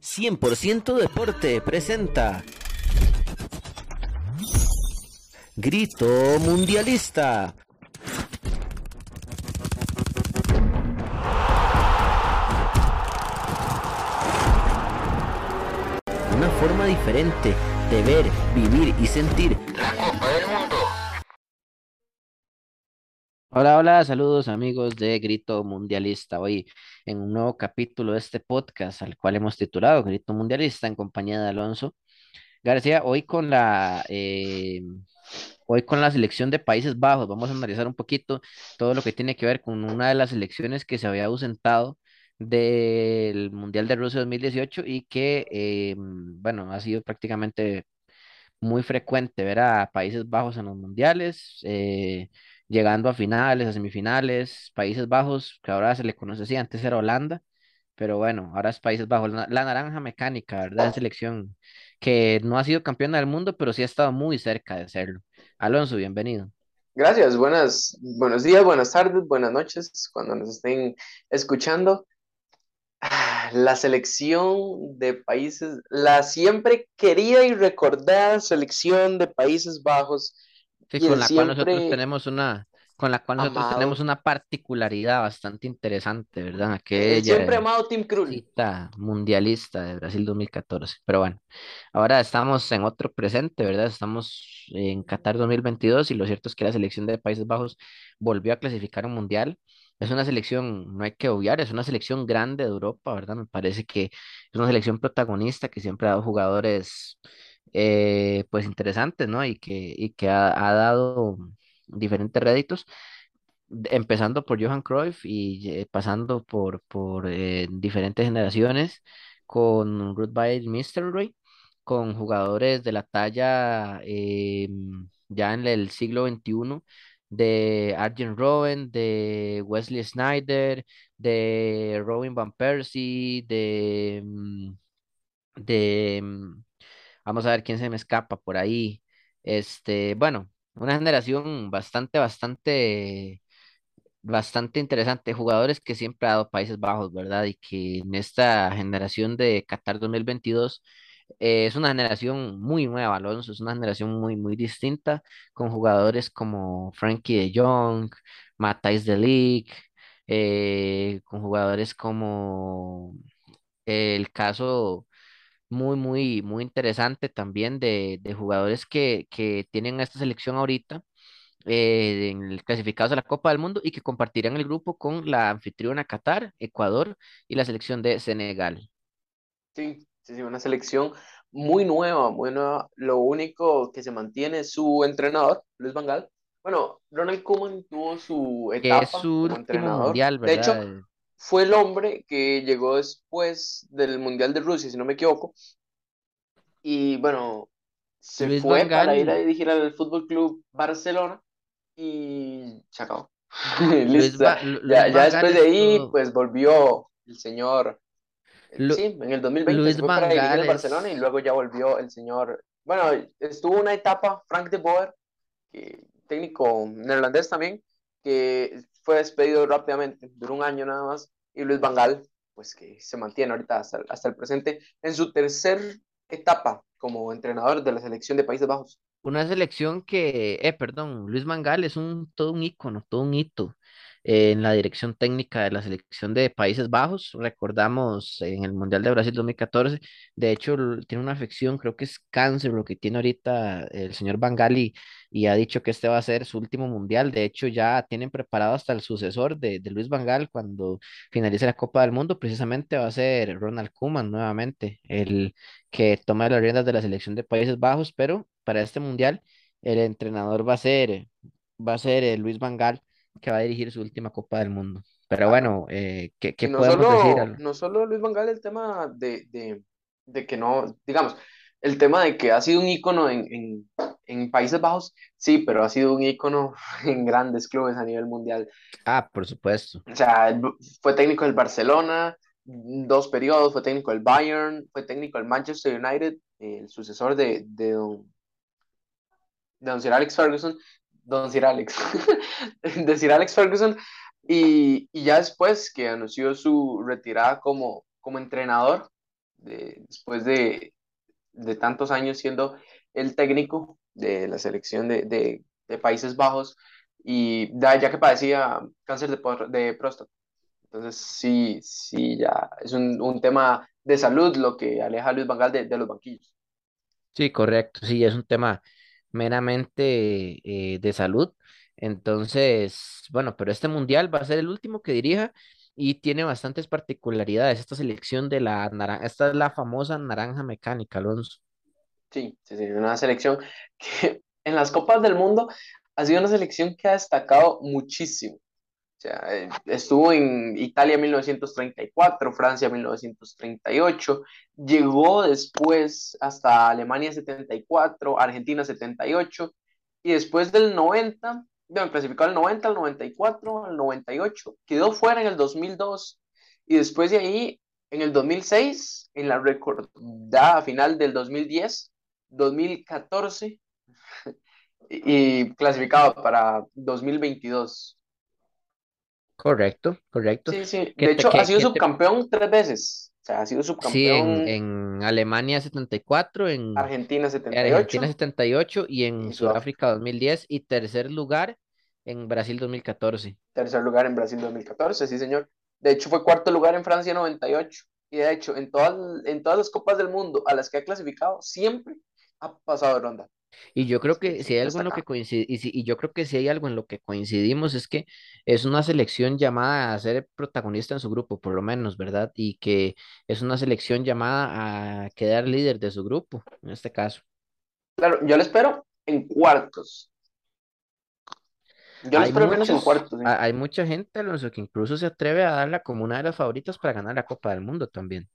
100% Deporte presenta Grito Mundialista. Una forma diferente de ver, vivir y sentir la Copa. Hola, hola, saludos amigos de Grito Mundialista. Hoy en un nuevo capítulo de este podcast al cual hemos titulado Grito Mundialista en compañía de Alonso García. Hoy con la eh, hoy con la selección de Países Bajos vamos a analizar un poquito todo lo que tiene que ver con una de las selecciones que se había ausentado del Mundial de Rusia 2018 y que eh, bueno ha sido prácticamente muy frecuente ver a Países Bajos en los mundiales. Eh, llegando a finales, a semifinales, Países Bajos, que ahora se le conoce así, antes era Holanda, pero bueno, ahora es Países Bajos, la, naranja mecánica, ¿verdad? selección que no ha sido campeona del mundo, pero sí ha estado muy cerca de serlo. Alonso, bienvenido. Gracias, buenas, buenos días, buenas tardes, buenas noches, cuando nos estén escuchando. Ah, la selección de países, la siempre querida y recordada selección de Países Bajos, con la cual nosotros tenemos una, con la cual nosotros tenemos una particularidad bastante interesante, ¿verdad? Que ella siempre amado Tim Krul. mundialista de Brasil 2014. Pero bueno, ahora estamos en otro presente, ¿verdad? Estamos en Qatar 2022 y lo cierto es que la selección de Países Bajos volvió a clasificar un mundial. Es una selección, no hay que obviar, es una selección grande de Europa, ¿verdad? Me parece que es una selección protagonista que siempre ha dado jugadores eh, pues interesantes, ¿no? Y que, y que ha, dado diferentes réditos, empezando por Johan Cruyff y eh, pasando por, por eh, diferentes generaciones, con Ruth Bader Mystery, con jugadores de la talla ya en el siglo XXI de Arjen Robben, de Wesley Snyder, de Robin Van Persie, de, mm, de mm, Vamos a ver quién se me escapa por ahí. Este, bueno, una generación bastante, bastante, bastante interesante. Jugadores que siempre ha dado Países Bajos, ¿verdad? Y que en esta generación de Qatar 2022 eh, es una generación muy nueva, Alonso. Es una generación muy, muy distinta, con jugadores como Frankie de Jong, Matthijs de Ligt, eh, con jugadores como el caso muy, muy, muy interesante también de, de jugadores que, que tienen esta selección ahorita, eh, en el clasificados a la Copa del Mundo y que compartirán el grupo con la anfitriona Qatar, Ecuador y la selección de Senegal. Sí, sí, sí, una selección muy nueva, muy nueva. Lo único que se mantiene es su entrenador, Luis Vangal. Bueno, Ronald Koeman tuvo su etapa que es su como entrenador. Mundial, ¿verdad? De hecho, fue el hombre que llegó después del Mundial de Rusia, si no me equivoco. Y bueno, se fue para ir a dirigir al Fútbol Club Barcelona y se acabó. ya, después de ahí, pues volvió el señor. sí, en el 2020 se fue para dirigir al Barcelona y luego ya volvió el señor. Bueno, estuvo una etapa, Frank de Boer, técnico neerlandés también, que fue despedido rápidamente, duró un año nada más, y Luis Vangal, pues que se mantiene ahorita hasta, el presente en su tercer etapa como entrenador de la selección de Países Bajos. Una selección que, eh, perdón, Luis Vangal es un todo un ícono, todo un hito en la dirección técnica de la selección de Países Bajos. Recordamos en el Mundial de Brasil 2014, de hecho tiene una afección, creo que es cáncer lo que tiene ahorita el señor Bangali y ha dicho que este va a ser su último Mundial. De hecho ya tienen preparado hasta el sucesor de, de Luis Vangal cuando finalice la Copa del Mundo, precisamente va a ser Ronald Koeman nuevamente, el que toma las riendas de la selección de Países Bajos, pero para este Mundial el entrenador va a ser, va a ser eh, Luis Vangal que va a dirigir su última Copa del Mundo. Pero bueno, eh, ¿qué, qué podemos decir? No solo Luis Vangal, el tema de, de, de, que no, digamos, el tema de que ha sido un ícono en, en, en, Países Bajos, sí, pero ha sido un ícono en grandes clubes a nivel mundial. Ah, por supuesto. O sea, fue técnico del Barcelona, dos periodos, fue técnico del Bayern, fue técnico del Manchester United, el sucesor de, de don, de don Sir Alex Ferguson, don Sir Alex, de Sir Alex Ferguson, y, y, ya después que anunció su retirada como, como entrenador después de, tantos años siendo el técnico de la selección de, Países Bajos y ya, que padecía cáncer de, de próstata. Entonces, sí, sí, ya es un, tema de salud lo que aleja a Luis Vangal de, de los banquillos. Sí, correcto, sí, es un tema meramente eh, de salud. Entonces, bueno, pero este mundial va a ser el último que dirija y tiene bastantes particularidades. Esta selección de la naranja, esta es la famosa naranja mecánica, Alonso. Sí, sí, sí, una selección que en las Copas del Mundo ha sido una selección que ha destacado muchísimo. O sea, eh, estuvo en Italia 1934, Francia 1938, llegó después hasta Alemania 74, Argentina 78, y después del 90, bueno, clasificó al 90, al 94, al 98, quedó fuera en el 2002, y después de ahí, en el 2006, en la recordada final del 2010, 2014, y clasificado para 2022. Correcto, correcto. Sí, sí. De hecho, ha sido subcampeón tres veces. O sea, ha sido subcampeón. Sí, en, Alemania 74, en Argentina 78. Argentina 78 y en Sudáfrica 2010 y tercer lugar en Brasil 2014. Tercer lugar en Brasil 2014, sí, señor. De hecho, fue cuarto lugar en Francia 98. Y de hecho, en todas, en todas las Copas del Mundo a las que ha clasificado, siempre ha pasado de ronda. Y yo creo que si hay algo en lo que coincide, y, si, y yo creo que si hay algo en lo que coincidimos es que es una selección llamada a ser protagonista en su grupo, por lo menos, ¿verdad? Y que es una selección llamada a quedar líder de su grupo, en este caso. Claro, yo lo espero en cuartos. Yo lo espero menos en cuartos. Hay mucha gente, Alonso, que incluso se atreve a darla como una de las favoritas para ganar la Copa del Mundo también.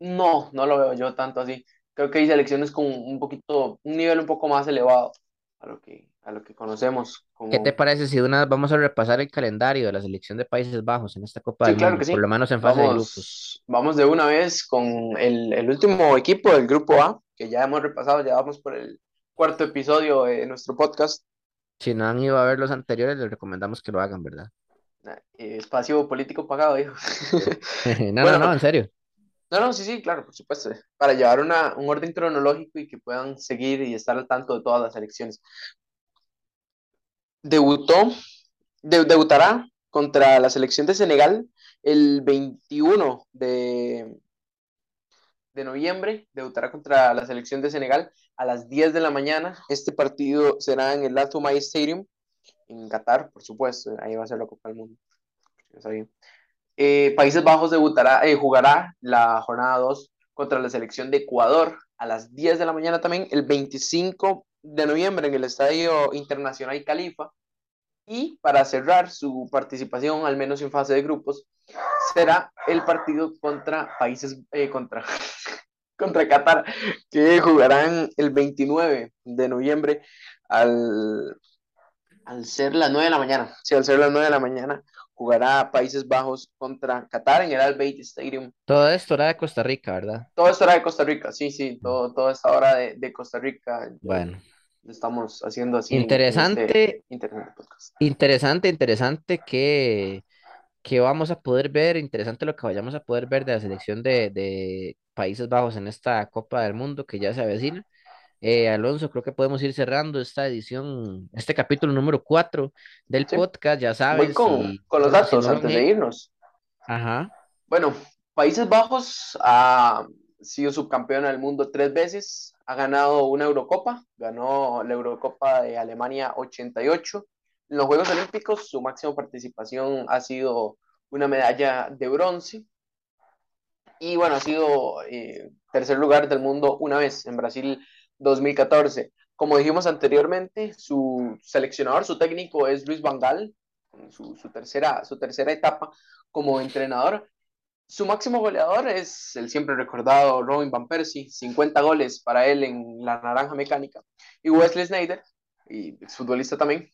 No, no lo veo yo tanto así creo que hay selecciones con un poquito, un nivel un poco más elevado a lo que, a lo que conocemos. ¿Qué te parece si una vamos a repasar el calendario de la selección de Países Bajos en esta Copa del Mundo, por lo menos en fase de grupos? Vamos de una vez con el, el, último equipo del grupo A, que ya hemos repasado, ya vamos por el cuarto episodio de nuestro podcast. Si no han ido a ver los anteriores, les recomendamos que lo hagan, ¿verdad? Espacio político pagado, dijo. no, no, no, en serio. No, no, sí, sí, claro, por supuesto. Para llevar una, un orden cronológico y que puedan seguir y estar al tanto de todas las elecciones. Debutó, debutará contra la selección de Senegal el 21 de, de noviembre. Debutará contra la selección de Senegal a las 10 de la mañana. Este partido será en el Atomay Stadium, en Qatar, por supuesto. Ahí va a ser la Copa del Mundo. Eh, Países Bajos debutará, eh, jugará la jornada 2 contra la selección de Ecuador a las 10 de la mañana también, el 25 de noviembre en el Estadio Internacional Califa. Y para cerrar su participación, al menos en fase de grupos, será el partido contra países, eh, contra, contra Qatar, que jugarán el 29 de noviembre al, al ser las 9 de la mañana. Sí, al ser las 9 de la mañana jugará Países Bajos contra Qatar en el Al Bayt Stadium. Todo esto era de Costa Rica, ¿verdad? Todo esto era de Costa Rica, sí, sí, todo, toda esta hora de, de Costa Rica. Bueno. Estamos haciendo así. Interesante. Este interesante, interesante que, que vamos a poder ver, interesante lo que vayamos a poder ver de la selección de, de Países Bajos en esta Copa del Mundo que ya se avecina. Eh, Alonso, creo que podemos ir cerrando esta edición, este capítulo número 4 del podcast, ya sabes. con, los datos antes de irnos. Ajá. Bueno, Países Bajos ha sido subcampeona del mundo tres veces, ha ganado una Eurocopa, ganó la Eurocopa de Alemania 88. En los Juegos Olímpicos, su máxima participación ha sido una medalla de bronce. Y bueno, ha sido eh, tercer lugar del mundo una vez en Brasil 2014. Como dijimos anteriormente, su seleccionador, su técnico es Luis Vangal, su, su, tercera, su tercera etapa como entrenador. Su máximo goleador es el siempre recordado Robin Van Persie, 50 goles para él en la Naranja Mecánica. Y Wesley Snyder, y futbolista también,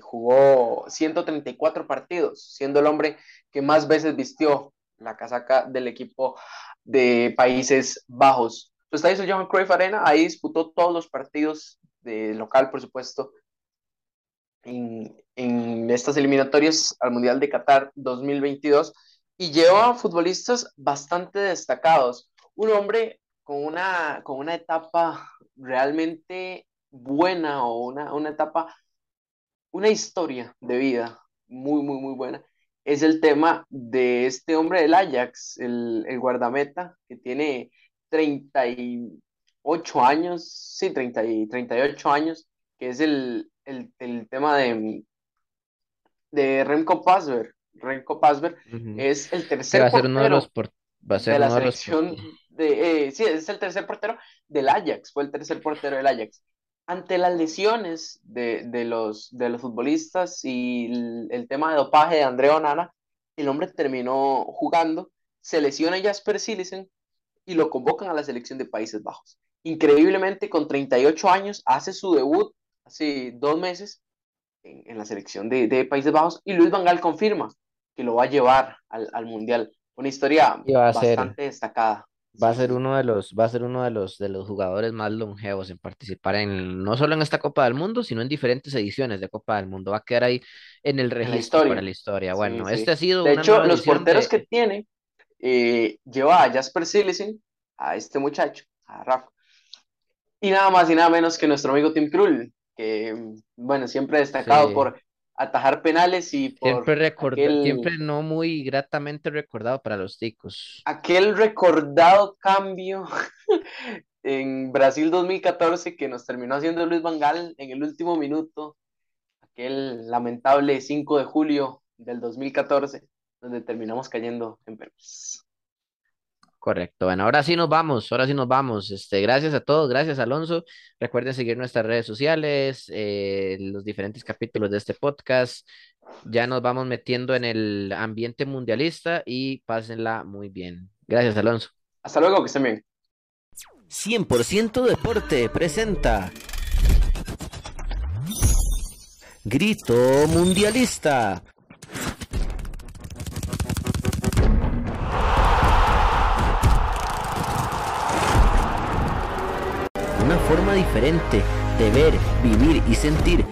jugó 134 partidos, siendo el hombre que más veces vistió la casaca del equipo de Países Bajos. Su estadio se llama Cruyff Arena, ahí disputó todos los partidos de local, por supuesto, en, en estas eliminatorias al Mundial de Qatar 2022 y lleva futbolistas bastante destacados. un hombre con una, con una etapa realmente buena o una, una etapa, una historia de vida muy, muy, muy buena, es el tema de este hombre del Ajax, el, el guardameta, que tiene 38 años, sí, 30 y 38 años, que es el, el, el tema de, de Remco Pasver. Remco Pasver es el tercer portero va a ser de la selección de, eh, sí, es el tercer portero del Ajax, fue el tercer portero del Ajax. Ante las lesiones de, de los, de los futbolistas y el, tema de dopaje de Andrea Onana, el hombre terminó jugando, se lesiona Jasper Silisen y lo convocan a la selección de Países Bajos. Increíblemente, con 38 años, hace su debut hace dos meses en, en la selección de, de, Países Bajos y Luis Vangal confirma que lo va a llevar al, al Mundial. Una historia bastante destacada. Va a ser uno de los, va a ser uno de los, de los jugadores más longevos en participar en, no solo en esta Copa del Mundo, sino en diferentes ediciones de Copa del Mundo. Va a quedar ahí en el registro para la historia. Bueno, este ha sido. De hecho, los porteros que tiene, eh, lleva a Jasper Silesen, a este muchacho, a Rafa, y nada más y nada menos que nuestro amigo Tim Krul, que, bueno, siempre destacado por atajar penales y por siempre siempre no muy gratamente recordado para los ticos. Aquel recordado cambio en Brasil 2014 que nos terminó haciendo Luis Vangal en el último minuto, aquel lamentable 5 de julio del 2014, donde terminamos cayendo en penales. Correcto. Bueno, ahora sí nos vamos, ahora sí nos vamos. Este, gracias a todos, gracias Alonso. Recuerden seguir nuestras redes sociales, eh, los diferentes capítulos de este podcast. Ya nos vamos metiendo en el ambiente mundialista y pásenla muy bien. Gracias, Alonso. Hasta luego, que estén bien. 100% Deporte presenta Grito Mundialista forma diferente de ver, vivir y sentir